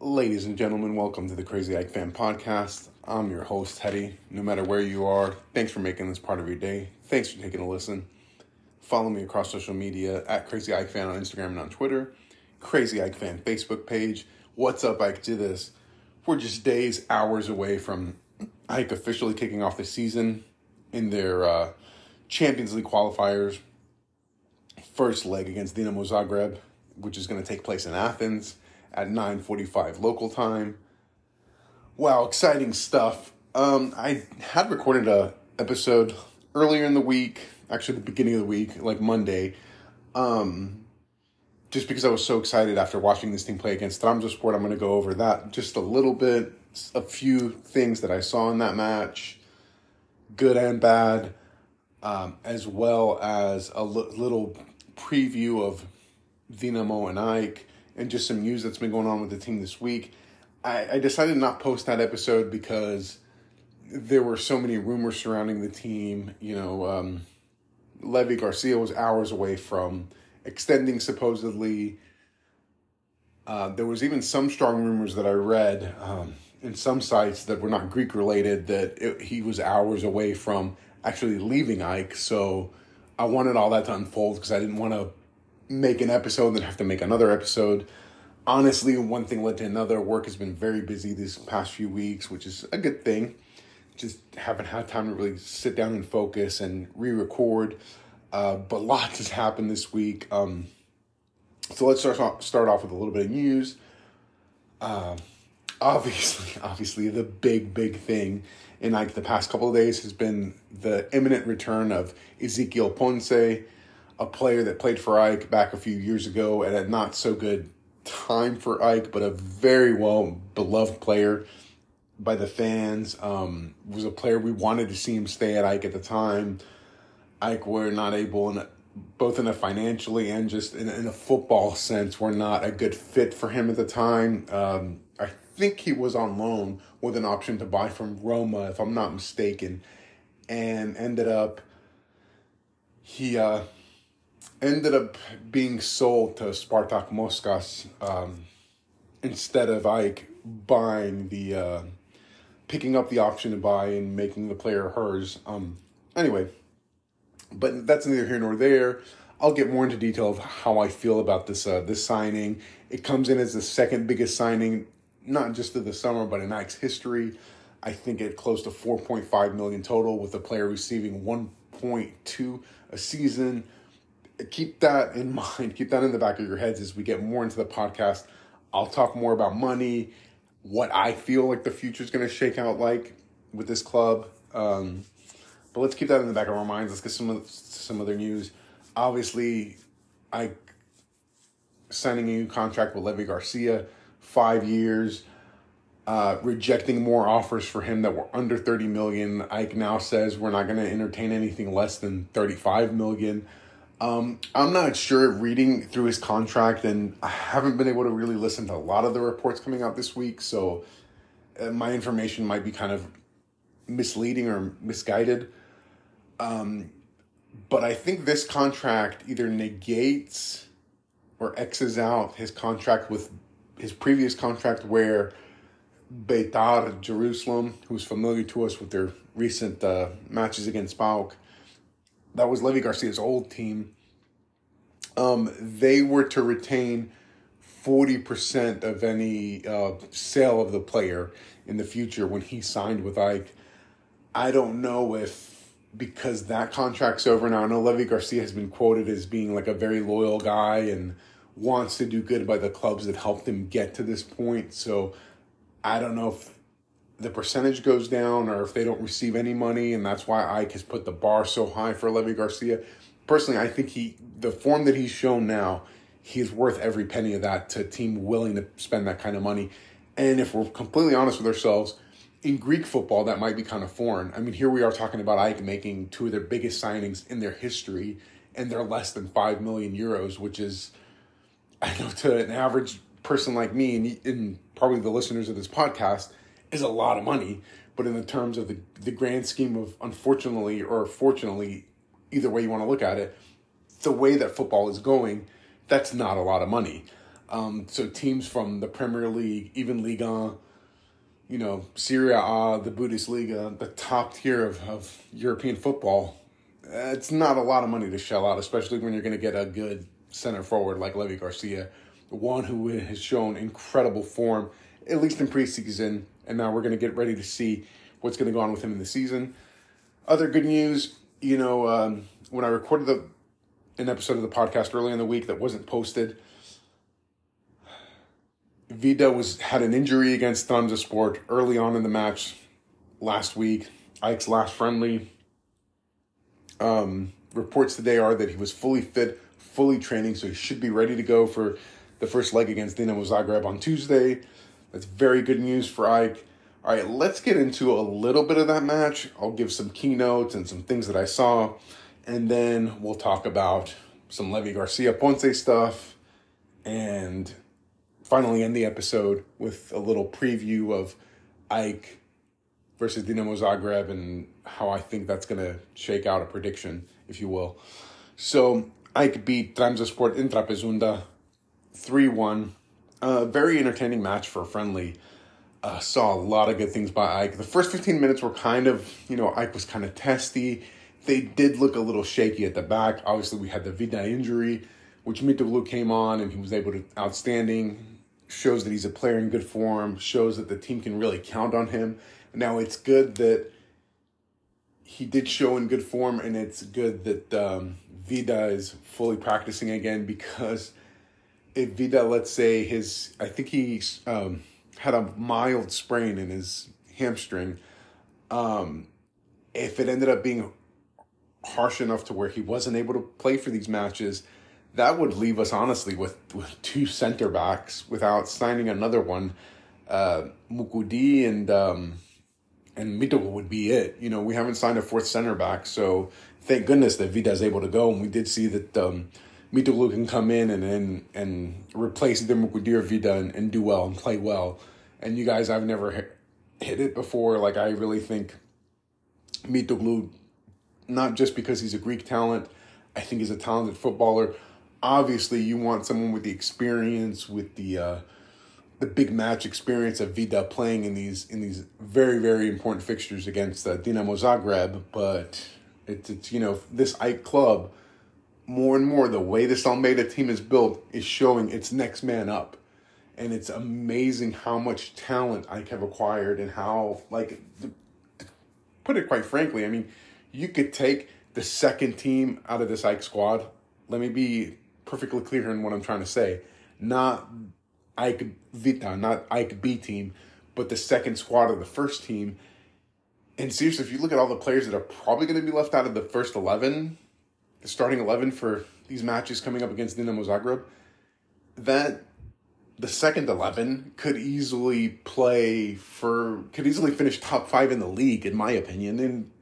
Ladies and gentlemen, welcome to the Crazy AEK Fan Podcast. I'm your host, Teddy. No matter where you are, thanks for making this part of your day. Thanks for taking a listen. Follow me across social media at Crazy AEK Fan on Instagram and on Twitter, Crazy AEK Fan Facebook page. What's up, AEK? To this. We're just days, hours away from AEK officially kicking off the season in their uh, Champions League qualifiers. First leg against Dinamo Zagreb, which is going to take place in Athens at 9:45 local time. Wow, exciting stuff. Um, I had recorded a episode earlier in the week, actually the beginning of the week, like Monday, um, just because I was so excited after watching this team play against Trabzonspor. I'm going to go over that just a little bit, a few things that I saw in that match, good and bad, um, as well as a l- little preview of Dinamo and AEK and just some news that's been going on with the team this week. I, I decided not post that episode because there were so many rumors surrounding the team. You know, um, Levi Garcia was hours away from extending supposedly. Uh, there was even some strong rumors that I read um, in some sites that were not Greek related that it, he was hours away from actually leaving AEK. So I wanted all that to unfold because I didn't want to make an episode then have to make another episode. Honestly, one thing led to another. Work has been very busy these past few weeks, which is a good thing. Just haven't had time to really sit down and focus and re-record. Uh, but lots has happened this week. Um, so let's start off, start off with a little bit of news. Uh, obviously, obviously, the big, big thing in like the past couple of days has been the imminent return of Ezequiel Ponce a player that played for AEK back a few years ago at a not so good time for AEK, but a very well beloved player by the fans. Um, was a player we wanted to see him stay at AEK at the time. AEK were not able, in a, both in a financially and just in, in, a football sense, were not a good fit for him at the time. Um, I think he was on loan with an option to buy from Roma, if I'm not mistaken, and ended up he uh, ended up being sold to Spartak Moskvas um, instead of AEK buying the uh, picking up the option to buy and making the player hers. Um, anyway, but that's neither here nor there. I'll get more into detail of how I feel about this uh, this signing. It comes in as the second biggest signing, not just of the summer, but in AEK's history. I think it close to 4.5 million total, with the player receiving 1.2 a season keep that in mind. Keep that in the back of your heads as we get more into the podcast. I'll talk more about money, what I feel like the future is going to shake out like with this club. Um, but let's keep that in the back of our minds. Let's get some of some other news. Obviously, AEK signing a new contract with Levi Garcia, five years. Uh, rejecting more offers for him that were under 30 million. AEK now says we're not going to entertain anything less than 35 million. Um, I'm not sure reading through his contract, and I haven't been able to really listen to a lot of the reports coming out this week, so uh, my information might be kind of misleading or misguided. Um, but I think this contract either negates or X's out his contract with his previous contract where Beitar Jerusalem, who's familiar to us with their recent uh, matches against PAOK, that was Levi Garcia's old team. Um, they were to retain 40% of any uh, sale of the player in the future when he signed with AEK. I don't know if because that contract's over now. I know Levi Garcia has been quoted as being like a very loyal guy and wants to do good by the clubs that helped him get to this point. So I don't know if the percentage goes down or if they don't receive any money, and that's why AEK has put the bar so high for Levi Garcia. Personally, I think he the form that he's shown now, he's worth every penny of that to a team willing to spend that kind of money. And if we're completely honest with ourselves, in Greek football, that might be kind of foreign. I mean, here we are talking about AEK making two of their biggest signings in their history, and they're less than five million euros, which is, I know, to an average person like me, and, and probably the listeners of this podcast, is a lot of money, but in the terms of the, the grand scheme of unfortunately or fortunately, either way you want to look at it, the way that football is going, that's not a lot of money. Um, so teams from the Premier League, even Liga, you know, Serie A the Bundesliga, the top tier of, of European football, it's not a lot of money to shell out, especially when you're going to get a good center forward like Levi Garcia, one who has shown incredible form, at least in preseason. And now we're going to get ready to see what's going to go on with him in the season. Other good news, you know, um, when I recorded the an episode of the podcast early in the week that wasn't posted, Vida was had an injury against Trabzonspor early on in the match last week. AEK's last friendly. Um, reports today are that he was fully fit, fully training, so he should be ready to go for the first leg against Dinamo Zagreb on Tuesday. That's very good news for AEK. All right, let's get into a little bit of that match. I'll give some keynotes and some things that I saw, and then we'll talk about some Levi Garcia Ponce stuff and finally end the episode with a little preview of AEK versus Dinamo Zagreb and how I think that's going to shake out a prediction, if you will. So AEK beat Trabzonspor in Trapezunda 3 1. A very entertaining match for a friendly. Uh, saw a lot of good things by AEK. The first 15 minutes were kind of, you know, AEK was kind of testy. They did look a little shaky at the back. Obviously, we had the Vida injury, which Mitoglou came on and he was able to outstanding shows that he's a player in good form, shows that the team can really count on him. Now it's good that he did show in good form, and it's good that um, Vida is fully practicing again because if Vida, let's say his, I think he um, had a mild sprain in his hamstring. Um, if it ended up being harsh enough to where he wasn't able to play for these matches, that would leave us honestly with, with two center backs without signing another one. Uh, Moukoudi and um, and Mito would be it. You know, we haven't signed a fourth center back, so thank goodness that Vida is able to go. And we did see that um, Mito can come in and and, and replace or Vida and, and do well and play well. And you guys, I've never hit, hit it before. Like I really think Mitoglou, not just because he's a Greek talent, I think he's a talented footballer obviously you want someone with the experience with the uh, the big match experience of Vida playing in these in these very very important fixtures against uh, Dinamo Zagreb, but it's it's you know this AEK club more and more the way this Almeyda team is built is showing its next man up. And it's amazing how much talent AEK have acquired and how like put it quite frankly, I mean, you could take the second team out of this AEK squad. Let me be perfectly clear in what I'm trying to say. Not AEK Vita, not AEK B team, but the second squad of the first team. And seriously, if you look at all the players that are probably going to be left out of the first 11, the starting 11 for these matches coming up against Dinamo Zagreb, that the second 11 could easily play for, could easily finish top five in the league, in my opinion, and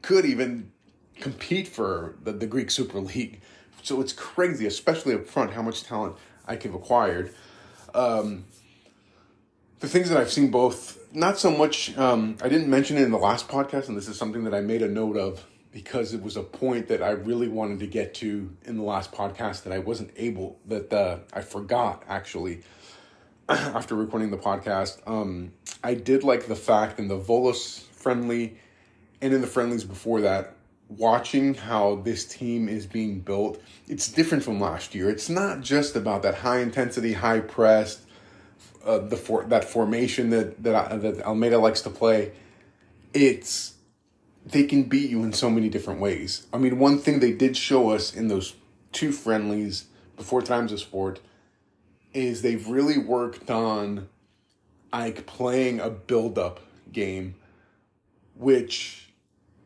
could even compete for the, the Greek Super League. So it's crazy, especially up front, how much talent AEK have acquired. Um, the things that I've seen both, not so much, um, I didn't mention it in the last podcast, and this is something that I made a note of because it was a point that I really wanted to get to in the last podcast that I wasn't able, that uh, I forgot actually after recording the podcast. Um, I did like the fact in the Volos friendly and in the friendlies before that, watching how this team is being built, it's different from last year. It's not just about that high intensity, high press, uh, the for, that formation that that that Almeyda likes to play. It's they can beat you in so many different ways. I mean, one thing they did show us in those two friendlies before Trabzonspor is they've really worked on like playing a build up game, which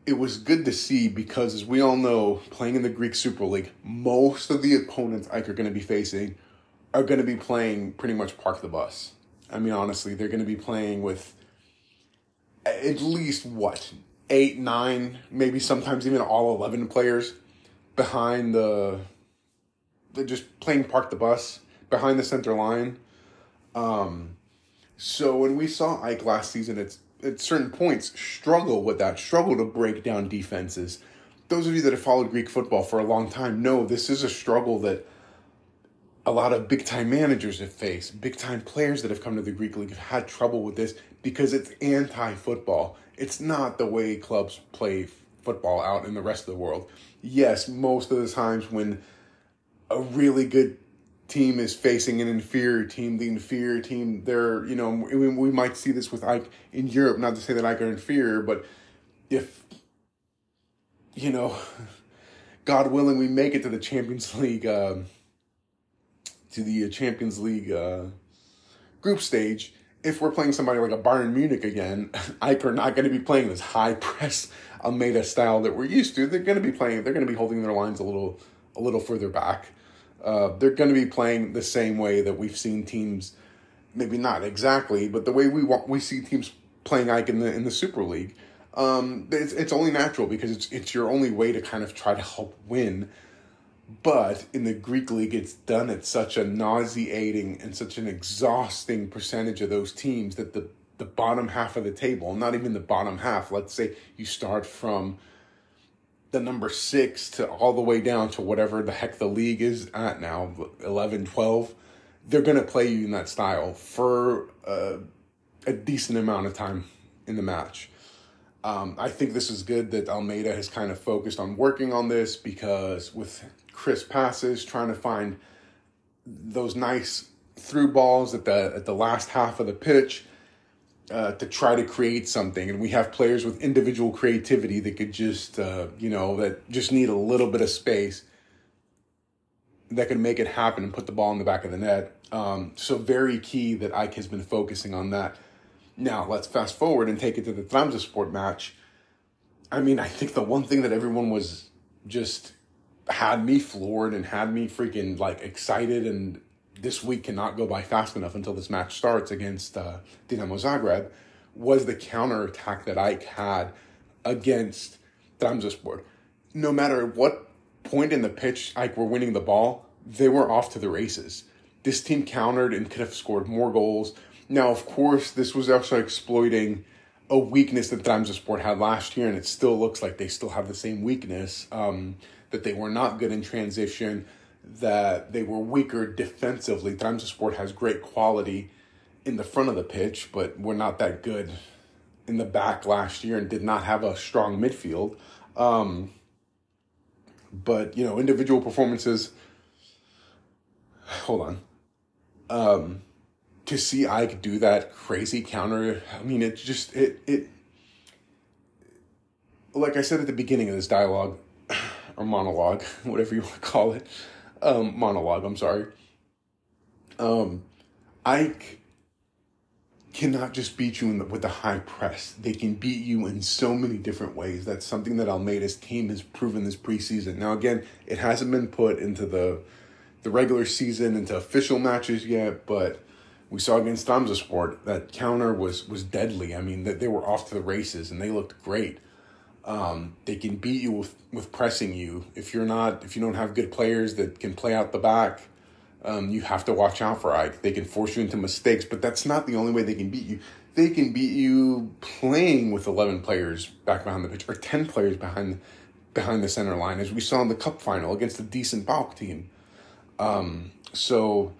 it was good to see because, as we all know, playing in the Greek Super League, most of the opponents AEK are going to be facing are going to be playing pretty much park the bus. I mean, honestly, they're going to be playing with at least what eight, nine, maybe sometimes even all eleven players behind the. Just playing park the bus behind the center line. Um, so when we saw AEK last season, it's at certain points struggle with that, struggle to break down defenses. Those of you that have followed Greek football for a long time know this is a struggle that a lot of big time managers have faced, big time players that have come to the Greek league have had trouble with this because it's anti football. It's not the way clubs play football out in the rest of the world. Yes, most of the times when a really good team is facing an inferior team, the inferior team, they're, you know, we, might see this with AEK in Europe, not to say that AEK are inferior, but if, you know, God willing, we make it to the Champions League. Uh, to the Champions League uh, group stage, if we're playing somebody like a Bayern Munich again, AEK are not going to be playing this high press Almeyda style that we're used to. They're going to be playing. They're going to be holding their lines a little a little further back. Uh, they're going to be playing the same way that we've seen teams, maybe not exactly, but the way we want we see teams playing AEK in the in the Super League. Um, it's it's only natural because it's it's your only way to kind of try to help win but in the Greek league, it's done at such a nauseating and such an exhausting percentage of those teams that the, the bottom half of the table, not even the bottom half, let's say you start from the number six to all the way down to whatever the heck the league is at now 11, 12, they're going to play you in that style for uh, a decent amount of time in the match. Um, I think this is good that Almeyda has kind of focused on working on this because with crisp passes, trying to find those nice through balls at the at the last half of the pitch uh, to try to create something. And we have players with individual creativity that could just uh, you know that just need a little bit of space that can make it happen and put the ball in the back of the net. Um, so very key that AEK has been focusing on that. Now let's fast forward and take it to the Trabzonspor match. I mean, I think the one thing that everyone was just had me floored and had me freaking like excited and this week cannot go by fast enough until this match starts against uh, Dinamo Zagreb was the counter attack that AEK had against Trabzonspor. No matter what point in the pitch AEK were winning the ball, they were off to the races. This team countered and could have scored more goals. Now, of course, this was also exploiting a weakness that Trabzonspor had last year, and it still looks like they still have the same weakness. Um, that they were not good in transition, that they were weaker defensively. Trabzonspor has great quality in the front of the pitch, but we're not that good in the back last year and did not have a strong midfield. Um, but you know, individual performances. Hold on. Um, to see AEK do that crazy counter, I mean, it just it it. Like I said at the beginning of this dialogue, or monologue, whatever you want to call it. Um, monologue, I'm sorry. Um, AEK cannot just beat you the, with the high press. They can beat you in so many different ways. That's something that Almeyda's team has proven this preseason. Now, again, it hasn't been put into the the regular season into official matches yet, but we saw against Trabzonspor that counter was was deadly. I mean, that they were off to the races and they looked great. Um, they can beat you with, with pressing you. If you're not, if you don't have good players that can play out the back, um, you have to watch out for AEK. They can force you into mistakes, but that's not the only way they can beat you. They can beat you playing with eleven players back behind the pitch or ten players behind behind the center line, as we saw in the cup final against a decent Balk team. Um, so,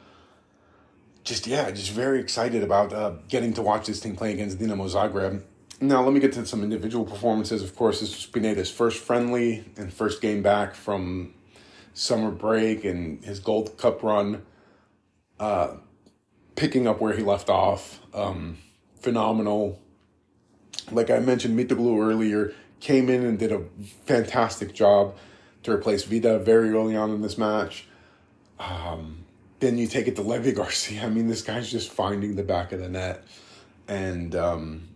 just yeah, just very excited about uh, getting to watch this team play against Dinamo Zagreb. Now, let me get to some individual performances. Of course, this was Pineda's first friendly and first game back from summer break and his Gold Cup run, uh, picking up where he left off. Um, phenomenal. Like I mentioned, Mitoglou earlier came in and did a fantastic job to replace Vida very early on in this match. Um, then you take it to Levi Garcia. I mean, this guy's just finding the back of the net. And um,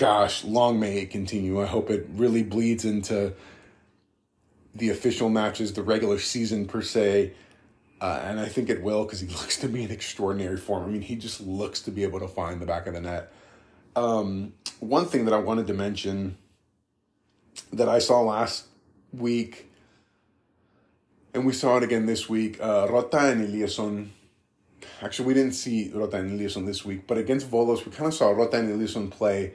gosh, long may it continue. I hope it really bleeds into the official matches, the regular season per se. Uh, and I think it will because he looks to be in extraordinary form. I mean, he just looks to be able to find the back of the net. Um, one thing that I wanted to mention that I saw last week, and we saw it again this week, uh, Rota and Eliasson. Actually, we didn't see Rota and Eliasson this week, but against Volos, we kind of saw Rota and Eliasson play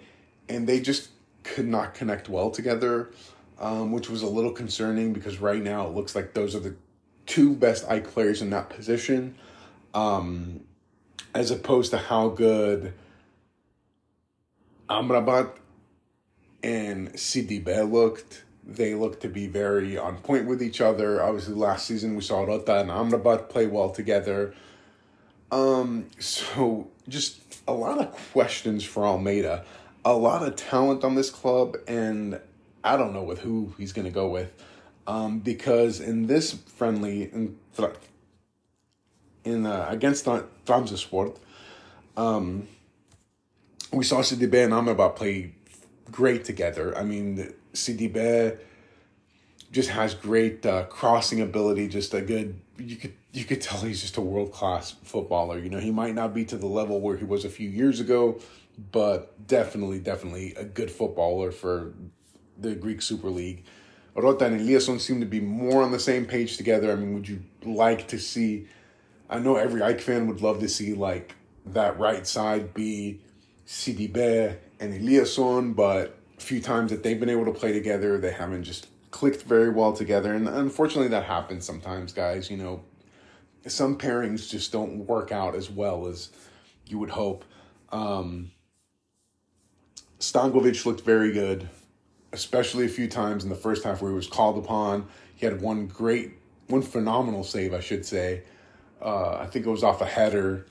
and they just could not connect well together, um, which was a little concerning because right now it looks like those are the two best AEK players in that position. um, as opposed to how good Amrabat and Sidibe looked. They looked to be very on point with each other. Obviously, last season we saw Rota and Amrabat play well together. Um, so just a lot of questions for Almeyda, a lot of talent on this club, and I don't know with who he's going to go with. Um, because in this friendly in in uh, against Trabzonspor, um, we saw Sidibe and Amrabat play great together. I mean, Sidibe just has great uh, crossing ability, just a good you could you could tell he's just a world class footballer. You know, he might not be to the level where he was a few years ago, but definitely, definitely a good footballer for the Greek Super League. Rota and Eliasson seem to be more on the same page together. I mean, would you like to see? I know every AEK fan would love to see like that right side be Sidibe and Eliasson, but a few times that they've been able to play together, they haven't just clicked very well together. And unfortunately, that happens sometimes, guys. You know, some pairings just don't work out as well as you would hope. Um, Stankovic looked very good, especially a few times in the first half where he was called upon. He had one great, one phenomenal save, I should say. Uh, I think it was off a header.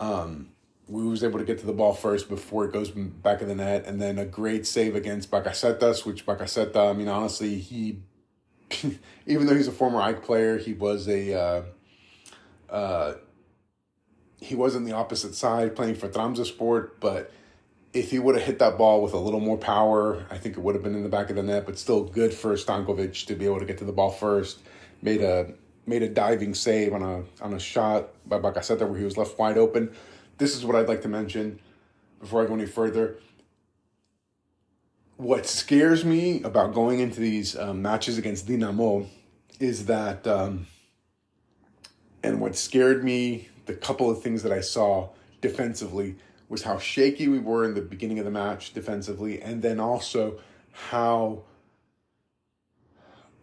Um, we was able to get to the ball first before it goes back in the net, and then a great save against Bakasetas, which Bakaseta, I mean, honestly, he, even though he's a former AEK player, he was a, uh, uh, he was on the opposite side playing for Trabzonspor, but if he would have hit that ball with a little more power, I think it would have been in the back of the net, but still good for Stankovic to be able to get to the ball first. Made a made a diving save on a on a shot by Bakaseta where he was left wide open this is what I'd like to mention before I go any further. What scares me about going into these um, matches against Dinamo is that, um, and what scared me, the couple of things that I saw defensively was how shaky we were in the beginning of the match defensively, and then also how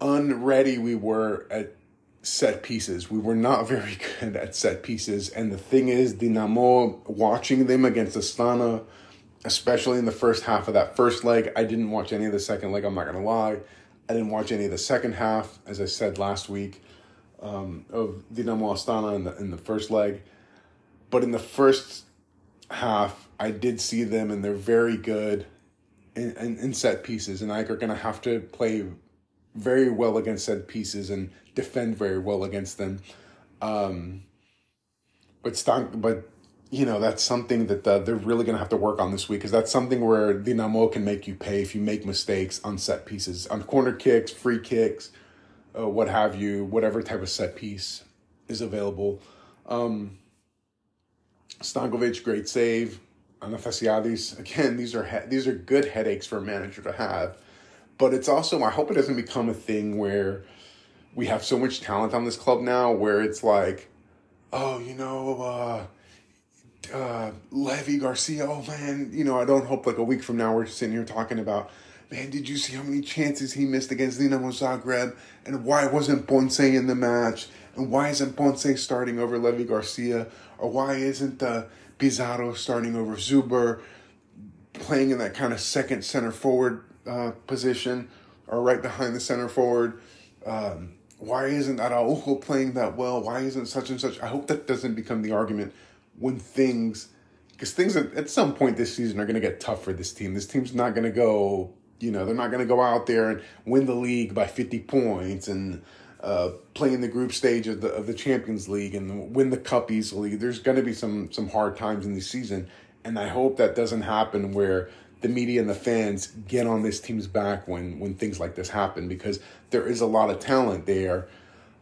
unready we were at set pieces. We were not very good at set pieces. And the thing is, Dinamo, watching them against Astana, especially in the first half of that first leg, I didn't watch any of the second leg, I'm not going to lie. I didn't watch any of the second half, as I said last week, um, of Dinamo Astana in the, in the first leg. But in the first half, I did see them, and they're very good in, in, in set pieces. And AEK are going to have to play very well against set pieces and defend very well against them. Um, but Stan, but you know that's something that uh, they're really going to have to work on this week because that's something where Dinamo can make you pay if you make mistakes on set pieces, on corner kicks, free kicks, uh, what have you, whatever type of set piece is available. Um, Stankovic, great save. Anastasiadis, again, these are he- these are good headaches for a manager to have, but it's also I hope it doesn't become a thing where we have so much talent on this club now where it's like, oh, you know, uh, uh, Levi Garcia, oh man, you know, I don't hope like a week from now we're sitting here talking about, man, did you see how many chances he missed against Dinamo Zagreb? And why wasn't Ponce in the match and why isn't Ponce starting over Levi Garcia or why isn't uh, Pizarro starting over Zuber playing in that kind of second center forward uh, position or right behind the center forward. Um, why isn't Araujo playing that well? Why isn't such and such? I hope that doesn't become the argument when things, because things at, at some point this season are going to get tough for this team. This team's not going to go, you know, they're not going to go out there and win the league by 50 points and uh, play in the group stage of the of the Champions League and win the cup easily. There's going to be some some hard times in the season, and I hope that doesn't happen where the media and the fans get on this team's back when when things like this happen because there is a lot of talent there.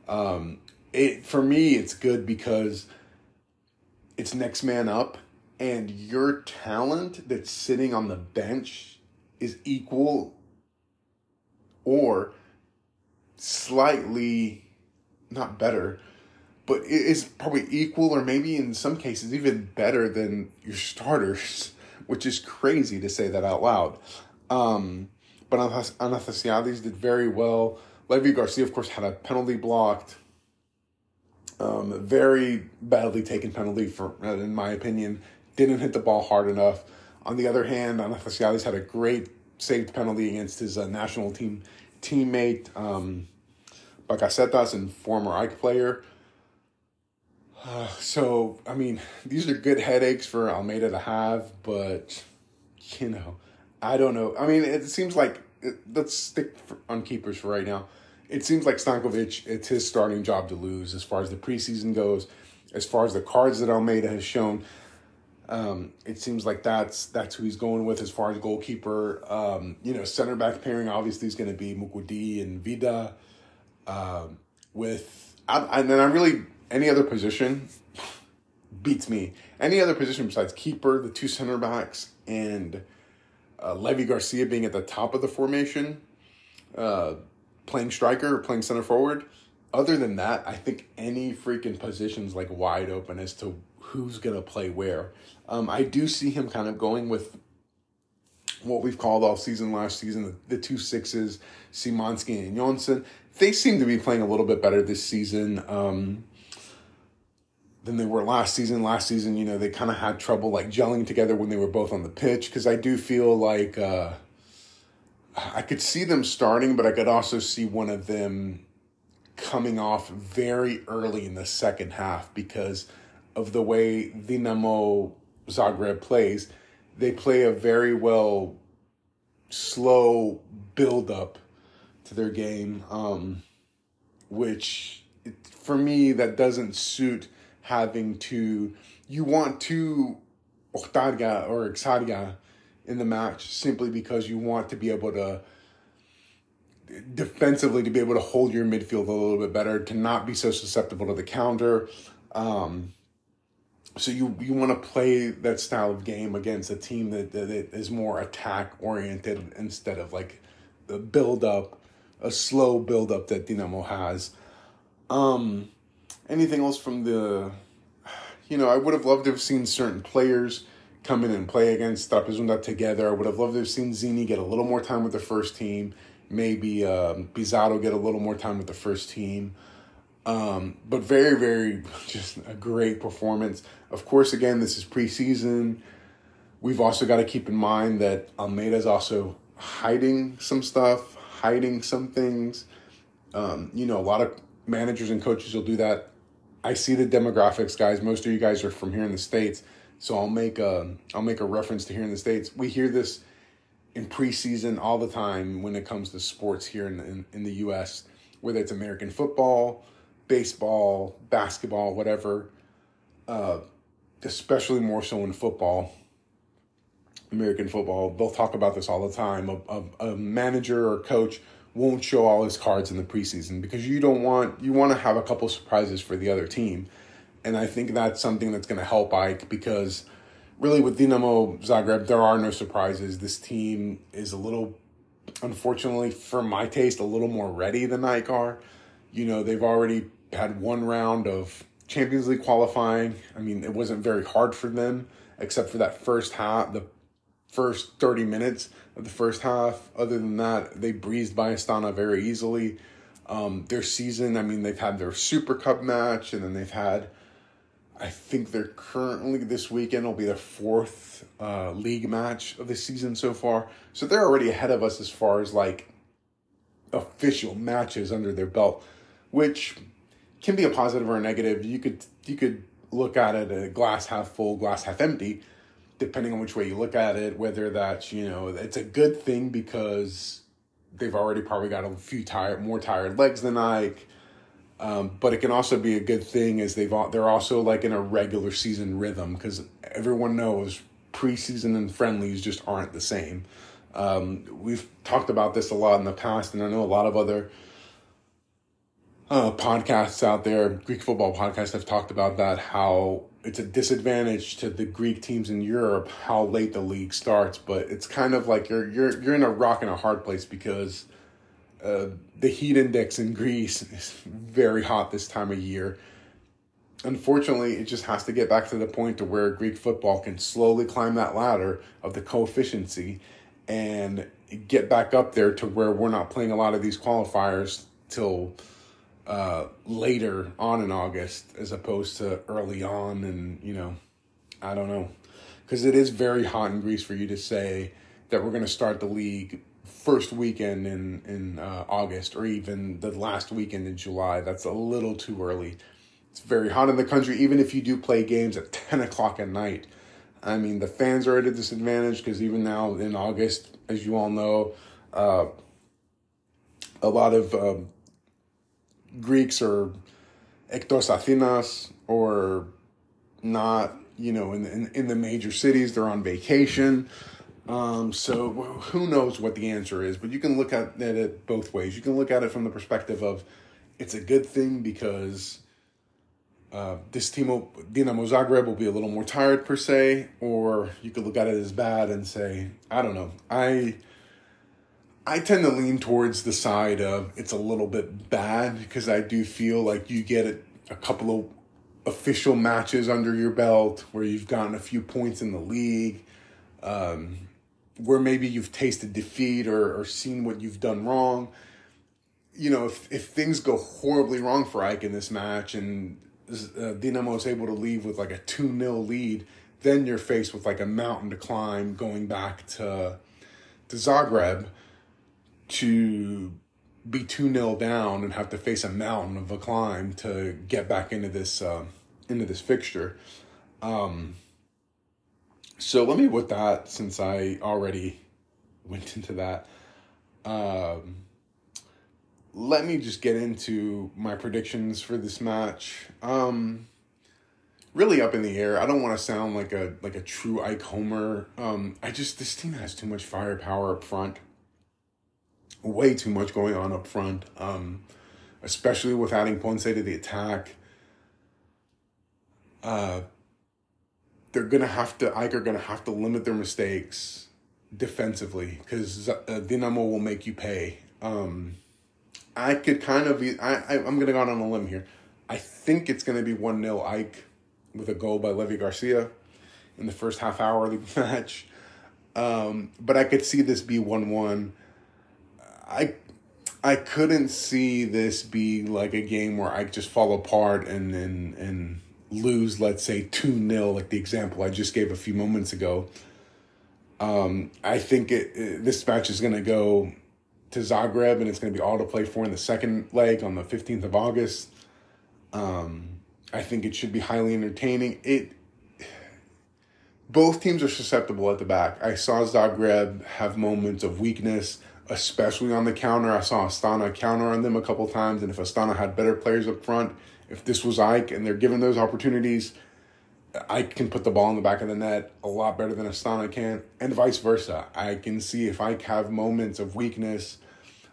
Um, it for me, it's good because it's next man up, and your talent that's sitting on the bench is equal or slightly not better, but it is probably equal or maybe in some cases even better than your starters which is crazy to say that out loud. Um, but Anastasiadis did very well. Levi Garcia, of course, had a penalty blocked. Um, very badly taken penalty for, in my opinion. Didn't hit the ball hard enough. On the other hand, Anastasiades had a great saved penalty against his uh, national team teammate, um, Bakasetas, and former AEK player. Uh, so, I mean, these are good headaches for Almeyda to have, but, you know, I don't know. I mean, it seems like, it, let's stick for, on keepers for right now. It seems like Stankovic, it's his starting job to lose as far as the preseason goes, as far as the cards that Almeyda has shown. Um, it seems like that's that's who he's going with as far as goalkeeper. Um, you know, center back pairing obviously is going to be Moukoudi and Vida. Um, with I, and then I'm really any other position beats me. Any other position besides keeper, the two center backs, and uh, Levi Garcia being at the top of the formation, uh, playing striker or playing center forward. Other than that, I think any freaking position's like wide open as to who's gonna play where. Um, I do see him kind of going with what we've called all season last season the, two sixes, Szymanski and Jonsson. They seem to be playing a little bit better this season um, than they were last season. Last season, you know, they kind of had trouble like gelling together when they were both on the pitch because I do feel like uh, I could see them starting, but I could also see one of them coming off very early in the second half because of the way Dinamo Zagreb plays, they play a very well slow build up to their game, um, which it, for me that doesn't suit having to. You want to Octarga or Exarga in the match simply because you want to be able to defensively to be able to hold your midfield a little bit better, to not be so susceptible to the counter. Um, so you you want to play that style of game against a team that, that is more attack oriented instead of like the build up, a slow build up that Dinamo has. Um, anything else from the, you know, I would have loved to have seen certain players come in and play against Trapezunda together. I would have loved to have seen Zini get a little more time with the first team. Maybe um, Pizarro get a little more time with the first team. Um, but very, very just a great performance. Of course, again, this is preseason. We've also got to keep in mind that Almeyda's also hiding some stuff, hiding some things. Um, you know, a lot of managers and coaches will do that. I see the demographics, guys. Most of you guys are from here in the states, so I'll make a I'll make a reference to here in the states. We hear this in preseason all the time when it comes to sports here in in, in the U.S. Whether it's American football, baseball, basketball, whatever, uh, especially more so in football, American football, they'll talk about this all the time. A, a, a, manager or coach won't show all his cards in the preseason because you don't want you want to have a couple surprises for the other team, and I think that's something that's going to help AEK because really with Dinamo Zagreb there are no surprises. This team is a little, unfortunately for my taste, a little more ready than AEK are. You know, they've already had one round of Champions League qualifying. I mean, it wasn't very hard for them, except for that first half, the first 30 minutes of the first half. Other than that, they breezed by Astana very easily. Um, their season, I mean, they've had their Super Cup match, and then they've had, I think they're currently this weekend will be their fourth uh, league match of the season so far. So they're already ahead of us as far as like official matches under their belt which can be a positive or a negative. You could you could look at it a glass half full, glass half empty, depending on which way you look at it. Whether that's you know it's a good thing because they've already probably got a few tired more tired legs than AEK. Um, but it can also be a good thing as they've they're also like in a regular season rhythm because everyone knows preseason and friendlies just aren't the same. Um, we've talked about this a lot in the past, and I know a lot of other uh, podcasts out there, Greek football podcasts have talked about that, how it's a disadvantage to the Greek teams in Europe how late the league starts, but it's kind of like you're you're you're in a rock and a hard place because uh, the heat index in Greece is very hot this time of year. Unfortunately, it just has to get back to the point to where Greek football can slowly climb that ladder of the coefficiency and get back up there to where we're not playing a lot of these qualifiers till uh, later on in August as opposed to early on, and you know, I don't know, because it is very hot in Greece for you to say that we're going to start the league first weekend in in uh, August or even the last weekend in July. That's a little too early. It's very hot in the country, even if you do play games at ten o'clock at night. I mean, the fans are at a disadvantage because even now in August, as you all know, uh, a lot of um, Greeks are ektos Athenas or not, you know, in, in, in the major cities. They're on vacation. Um, so who knows what the answer is, but you can look at it both ways. You can look at it from the perspective of it's a good thing because uh, this team, will, Dinamo Zagreb, will be a little more tired per se, or you could look at it as bad and say, I don't know. I I tend to lean towards the side of it's a little bit bad because I do feel like you get a, a couple of official matches under your belt where you've gotten a few points in the league, um, where maybe you've tasted defeat or, or seen what you've done wrong. You know, if, if things go horribly wrong for AEK in this match and uh, Dinamo is able to leave with like a 2 0 lead, then you're faced with like a mountain to climb going back to, to Zagreb to be 2 0 down and have to face a mountain of a climb to get back into this uh, into this fixture. Um, so let me with that since I already went into that. Um, let me just get into my predictions for this match. Um, really up in the air. I don't want to sound like a like a true AEK homer. Um, I just this team has too much firepower up front way too much going on up front, um, especially with adding Ponce to the attack. Uh, they're gonna have to. AEK are gonna have to limit their mistakes defensively because uh, Dinamo will make you pay. Um, I could kind of be. I, I I'm gonna go out on a limb here. I think it's gonna be one 0 AEK with a goal by Levi Garcia in the first half hour of the match. Um, but I could see this be one one I I couldn't see this be like a game where AEK just fall apart and and and lose, let's say two 0 like the example I just gave a few moments ago. Um, I think it, it, this match is going to go to Zagreb and it's going to be all to play for in the second leg on the fifteenth of August. Um, I think it should be highly entertaining. It both teams are susceptible at the back. I saw Zagreb have moments of weakness especially on the counter. I saw Astana counter on them a couple times, and if Astana had better players up front, if this was AEK and they're given those opportunities, AEK can put the ball in the back of the net a lot better than Astana can, and vice versa. I can see if AEK have moments of weakness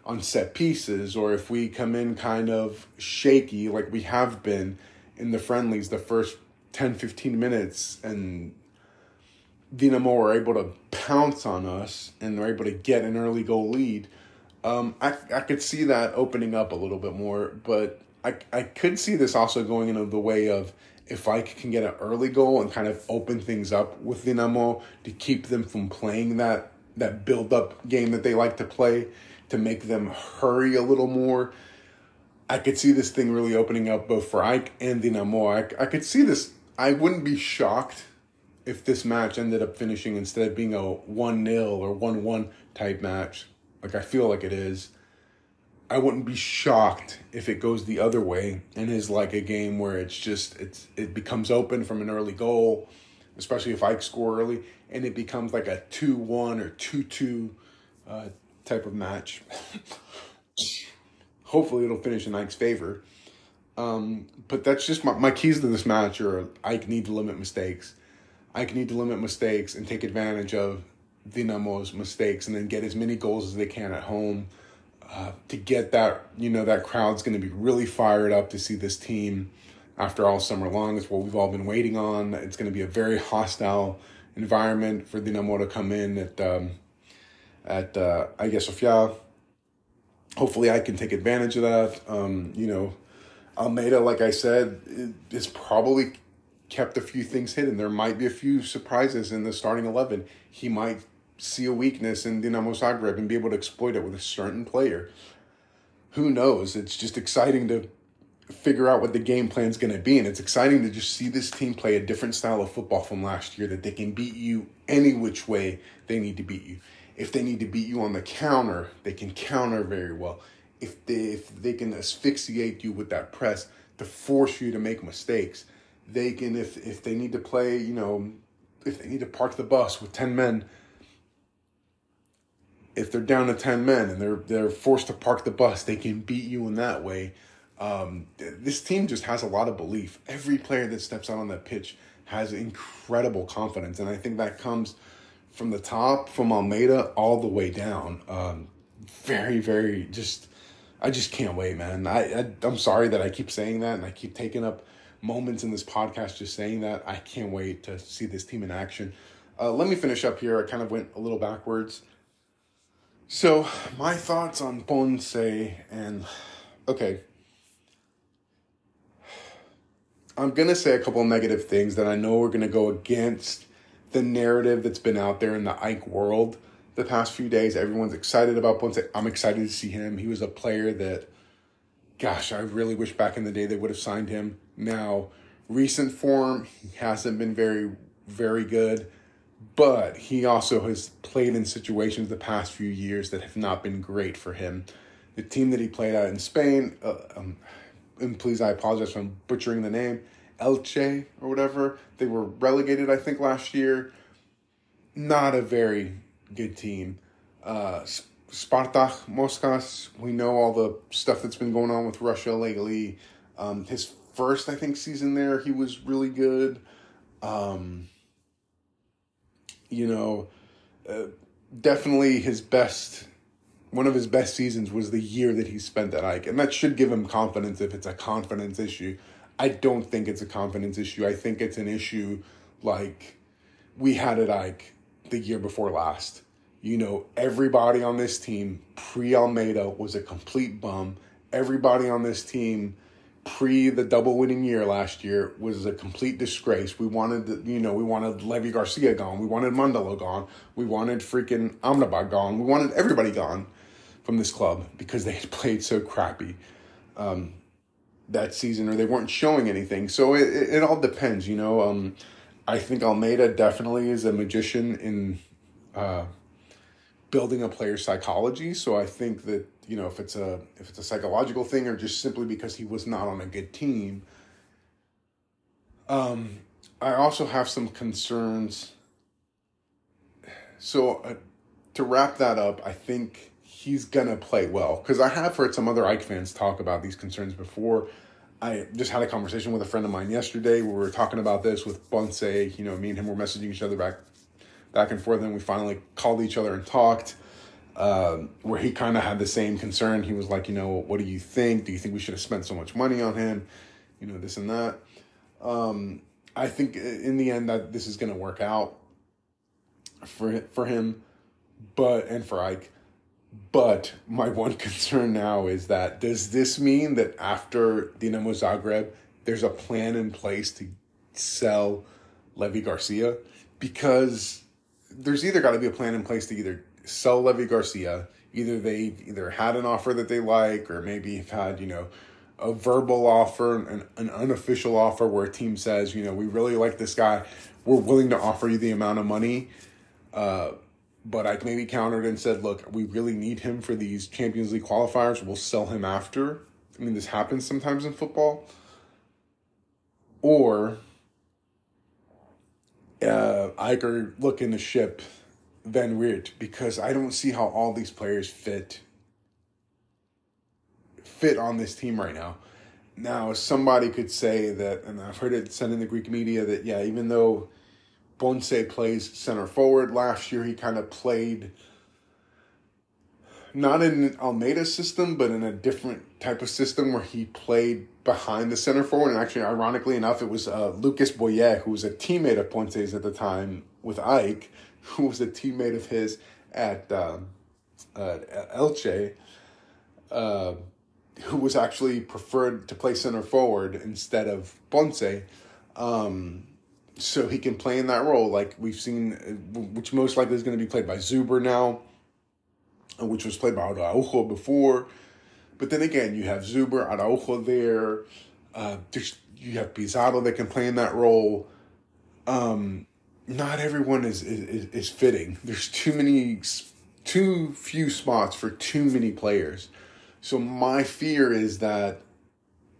on set pieces, or if we come in kind of shaky like we have been in the friendlies the first 10, 15 minutes, and Dinamo were able to pounce on us and they're able to get an early goal lead, um, I, I could see that opening up a little bit more. But I, I could see this also going into the way of if AEK can get an early goal and kind of open things up with Dinamo to keep them from playing that that build up game that they like to play, to make them hurry a little more. I could see this thing really opening up both for AEK and Dinamo. I, I could see this. I wouldn't be shocked if this match ended up finishing instead of being a 1 0 or 1 1 type match, like I feel like it is, I wouldn't be shocked if it goes the other way and is like a game where it's just it's it becomes open from an early goal, especially if AEK score early, and it becomes like a 2 1 or 2 2 uh, type of match. Hopefully, it'll finish in AEK's favor. Um, but that's just my, my keys to this match are AEK need to limit mistakes AEK need to limit mistakes and take advantage of Dinamo's mistakes and then get as many goals as they can at home. Uh, to get that, you know, that crowd's going to be really fired up to see this team after all summer long. It's what we've all been waiting on. It's going to be a very hostile environment for Dinamo to come in at um, at uh, Hagia Sophia. Hopefully, AEK can take advantage of that. Um, you know, Almeyda, like I said, is probably kept a few things hidden. There might be a few surprises in the starting 11. He might see a weakness in Dinamo Zagreb and be able to exploit it with a certain player. Who knows? It's just exciting to figure out what the game plan is going to be. And it's exciting to just see this team play a different style of football from last year that they can beat you any which way they need to beat you. If they need to beat you on the counter, they can counter very well. If they if they can asphyxiate you with that press to force you to make mistakes, they can if if they need to play, you know, if they need to park the bus with 10 men, if they're down to 10 men and they're they're forced to park the bus, they can beat you in that way. Um, this team just has a lot of belief. Every player that steps out on that pitch has incredible confidence, and I think that comes from the top, from Almeyda all the way down. Um, very, very just. I just can't wait, man. I, I I'm sorry that I keep saying that, and I keep taking up moments in this podcast just saying that. I can't wait to see this team in action. Uh, let me finish up here. I kind of went a little backwards. So, my thoughts on Ponce and okay. I'm going to say a couple negative things that I know are going to go against the narrative that's been out there in the AEK world the past few days. Everyone's excited about Ponce. I'm excited to see him. He was a player that, gosh, I really wish back in the day they would have signed him. Now, recent form, he hasn't been very, very good but he also has played in situations the past few years that have not been great for him. The team that he played at in Spain, uh, um, and please, I apologize for butchering the name, Elche or whatever, they were relegated, I think, last year. Not a very good team. Uh, Spartak Moskas, we know all the stuff that's been going on with Russia lately. Um, his first, I think, season there, he was really good. Um, you know, uh, definitely his best, one of his best seasons was the year that he spent at AEK. And that should give him confidence if it's a confidence issue. I don't think it's a confidence issue. I think it's an issue like we had at AEK the year before last. You know, everybody on this team pre Almeyda was a complete bum. Everybody on this team pre the double winning year last year was a complete disgrace. We wanted, the, you know, we wanted Levi Garcia gone. We wanted Mandalo gone. We wanted freaking Amrabat gone. We wanted everybody gone from this club because they had played so crappy um, that season or they weren't showing anything. So it, it, it all depends, you know. Um, I think Almeyda definitely is a magician in uh, building a player's psychology. So I think that you know if it's a if it's a psychological thing or just simply because he was not on a good team. Um, I also have some concerns. So uh, to wrap that up, I think he's gonna play well because I have heard some other AEK fans talk about these concerns before. I just had a conversation with a friend of mine yesterday where we were talking about this with Ponce. You know, me and him were messaging each other back back and forth, and we finally called each other and talked um, where he kind of had the same concern. He was like, you know, what do you think? Do you think we should have spent so much money on him? You know, this and that. Um, I think in the end that this is going to work out for for him, but and for AEK. But my one concern now is that does this mean that after Dinamo Zagreb, there's a plan in place to sell Levi Garcia? Because there's either got to be a plan in place to either sell Levi Garcia. Either they either had an offer that they like, or maybe have had you know a verbal offer, an, an unofficial offer where a team says, you know, we really like this guy, we're willing to offer you the amount of money. Uh, but I maybe countered and said, look, we really need him for these Champions League qualifiers. We'll sell him after. I mean, this happens sometimes in football. Or uh, Iker looking to ship Van Weert because I don't see how all these players fit fit on this team right now. Now, somebody could say that, and I've heard it said in the Greek media that yeah, even though Ponce plays center forward last year, he kind of played not in Almeyda's system, but in a different type of system where he played behind the center forward. And actually, ironically enough, it was uh, Lucas Boyé, who was a teammate of Ponce's at the time with AEK, who was a teammate of his at um, uh, Elche, uh, who was actually preferred to play center forward instead of Ponce. Um, so he can play in that role, like we've seen, which most likely is going to be played by Zuber now, which was played by Araujo before. But then again, you have Zuber, Araujo there. Uh, you have Pizarro that can play in that role. Um, not everyone is, is is fitting. There's too many, too few spots for too many players. So my fear is that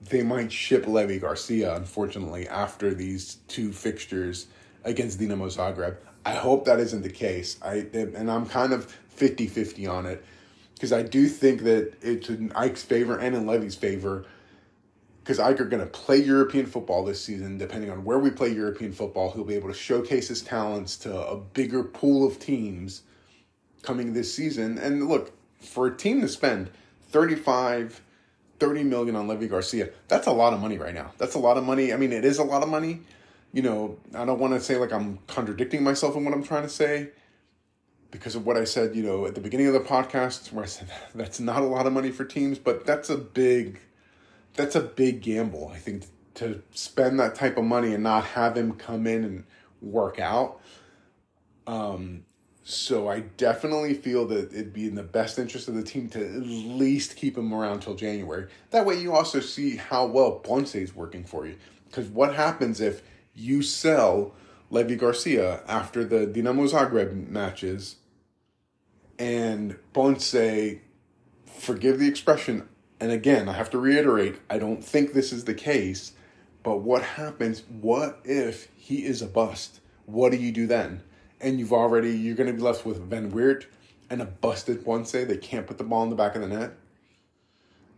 they might ship Levi Garcia, unfortunately, after these two fixtures against Dinamo Zagreb. I hope that isn't the case. I and I'm kind of 50-50 on it because I do think that it's in AEK's favor and in Levi's favor because AEK going to play European football this season. Depending on where we play European football, he'll be able to showcase his talents to a bigger pool of teams coming this season. And look, for a team to spend 35, 30 million on Levi Garcia, that's a lot of money right now. That's a lot of money. I mean, it is a lot of money. You know, I don't want to say like I'm contradicting myself in what I'm trying to say because of what I said, you know, at the beginning of the podcast where I said that's not a lot of money for teams, but that's a big that's a big gamble. I think to spend that type of money and not have him come in and work out. Um so I definitely feel that it'd be in the best interest of the team to at least keep him around till January. That way you also see how well Ponce is working for you. Because what happens if you sell Levi Garcia after the Dinamo Zagreb matches and Ponce, forgive the expression, and again, I have to reiterate, I don't think this is the case, but what happens? What if he is a bust? What do you do then? And you've already, you're going to be left with Van Weert and a busted Ponce They can't put the ball in the back of the net.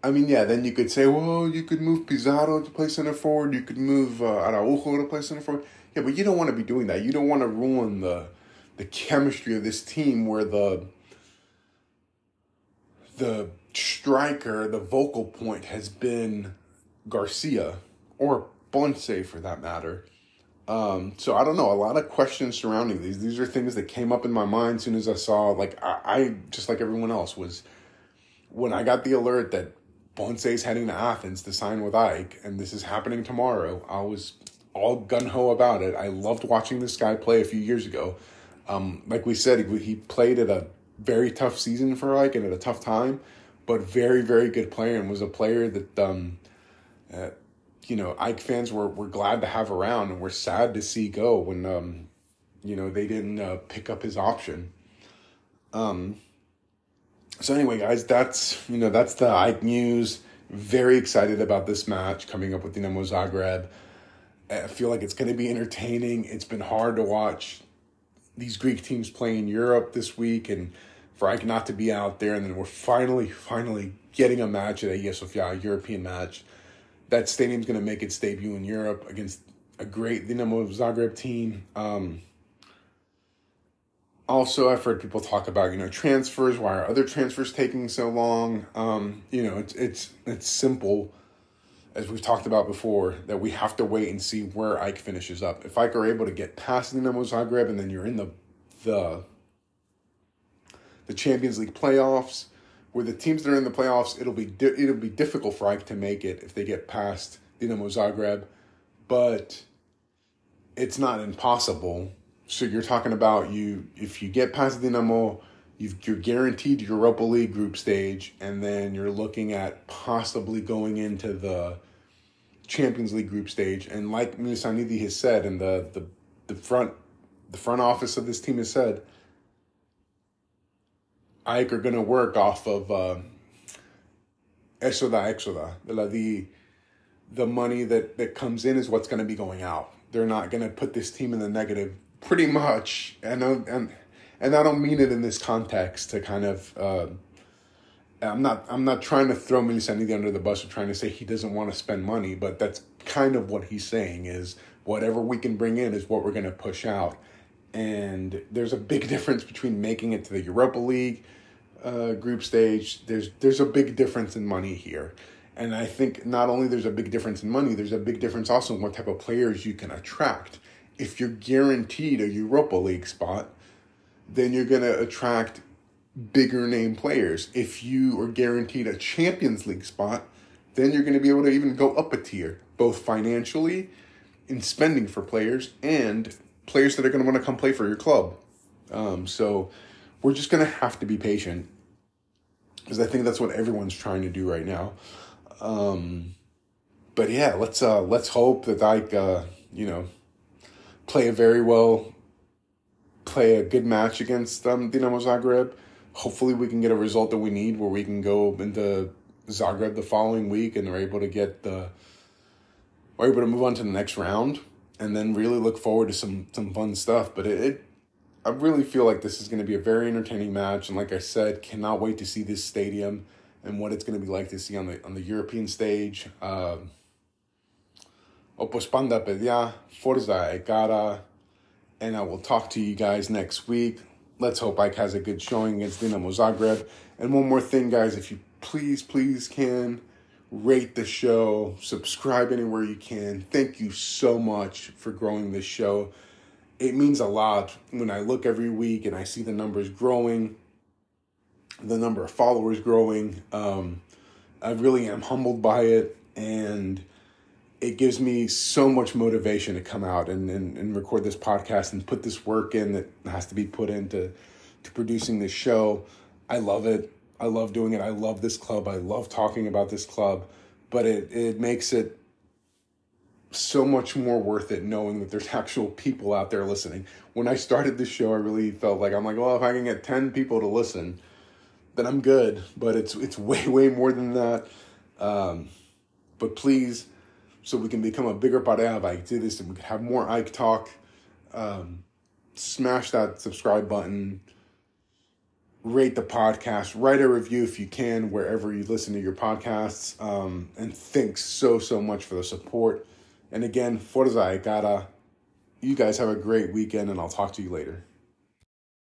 I mean, yeah, then you could say, well, you could move Pizarro to play center forward. You could move uh, Araujo to play center forward. Yeah, but you don't want to be doing that. You don't want to ruin the the chemistry of this team where the the striker, the vocal point has been Garcia or Ponce for that matter. Um, so I don't know. A lot of questions surrounding these. These are things that came up in my mind as soon as I saw. Like I, I just like everyone else was when I got the alert that Ponce is heading to Athens to sign with AEK, and this is happening tomorrow. I was all gun ho about it. I loved watching this guy play a few years ago. Um, like we said, he, he played at a very tough season for AEK and at a tough time, but very very good player and was a player that um, uh, you know AEK fans were were glad to have around and were sad to see go when um, you know they didn't uh, pick up his option. Um. So anyway, guys, that's you know that's the AEK news. Very excited about this match coming up with Dinamo Zagreb. I feel like it's going to be entertaining. It's been hard to watch these Greek teams play in Europe this week and for AEK not to be out there. And then we're finally, finally getting a match at Hagia Sophia, a European match. That stadium's going to make its debut in Europe against a great Dinamo Zagreb team. Um, also, I've heard people talk about you know transfers. Why are other transfers taking so long? Um, you know, it's it's it's simple as we've talked about before, that we have to wait and see where AEK finishes up. If AEK are able to get past Dinamo Zagreb and then you're in the the the Champions League playoffs, where the teams that are in the playoffs, it'll be di- it'll be difficult for AEK to make it if they get past Dinamo Zagreb, but it's not impossible. So you're talking about you if you get past Dinamo You've, you're guaranteed Europa League group stage, and then you're looking at possibly going into the Champions League group stage. And like Melissanidi has said, and the, the the front the front office of this team has said, AEK are going to work off of uh, exoda exoda. The the money that that comes in is what's going to be going out. They're not going to put this team in the negative. Pretty much, and and and I don't mean it in this context to kind of. Uh, I'm not. I'm not trying to throw Melissanidi under the bus or trying to say he doesn't want to spend money, but that's kind of what he's saying is whatever we can bring in is what we're going to push out. And there's a big difference between making it to the Europa League uh, group stage. There's there's a big difference in money here. And I think not only there's a big difference in money, there's a big difference also in what type of players you can attract. If you're guaranteed a Europa League spot, then you're going to attract bigger name players. If you are guaranteed a Champions League spot, then you're going to be able to even go up a tier, both financially in spending for players and players that are going to want to come play for your club. Um, so we're just going to have to be patient because I think that's what everyone's trying to do right now. Um, but yeah, let's uh let's hope that I uh you know play a very well play a good match against um Dinamo Zagreb. Hopefully we can get a result that we need where we can go into Zagreb the following week and are able to get the are able to move on to the next round and then really look forward to some some fun stuff. But it, it I really feel like this is going to be a very entertaining match, and like I said, cannot wait to see this stadium and what it's going to be like to see on the on the European stage. Um, Opus Panda Pedia, Forza Ekara, and I will talk to you guys next week. Let's hope AEK has a good showing against Dinamo Zagreb. And one more thing, guys, if you please, please can rate the show, subscribe anywhere you can. Thank you so much for growing this show. It means a lot when I look every week and I see the numbers growing, the number of followers growing. Um, I really am humbled by it, and it gives me so much motivation to come out and, and, and record this podcast and put this work in that has to be put into to producing this show. I love it. I love doing it. I love this club. I love talking about this club, but it, it makes it so much more worth it knowing that there's actual people out there listening. When I started this show, I really felt like I'm like, well, if I can get 10 people to listen, then I'm good. But it's it's way way more than that. Um, but please, so we can become a bigger Parea of AEK do this and we can have more AEK talk. Um, smash that subscribe button rate the podcast, write a review if you can, wherever you listen to your podcasts. Um, and thanks so, so much for the support. And again, Forza Ekara, you guys have a great weekend, and I'll talk to you later.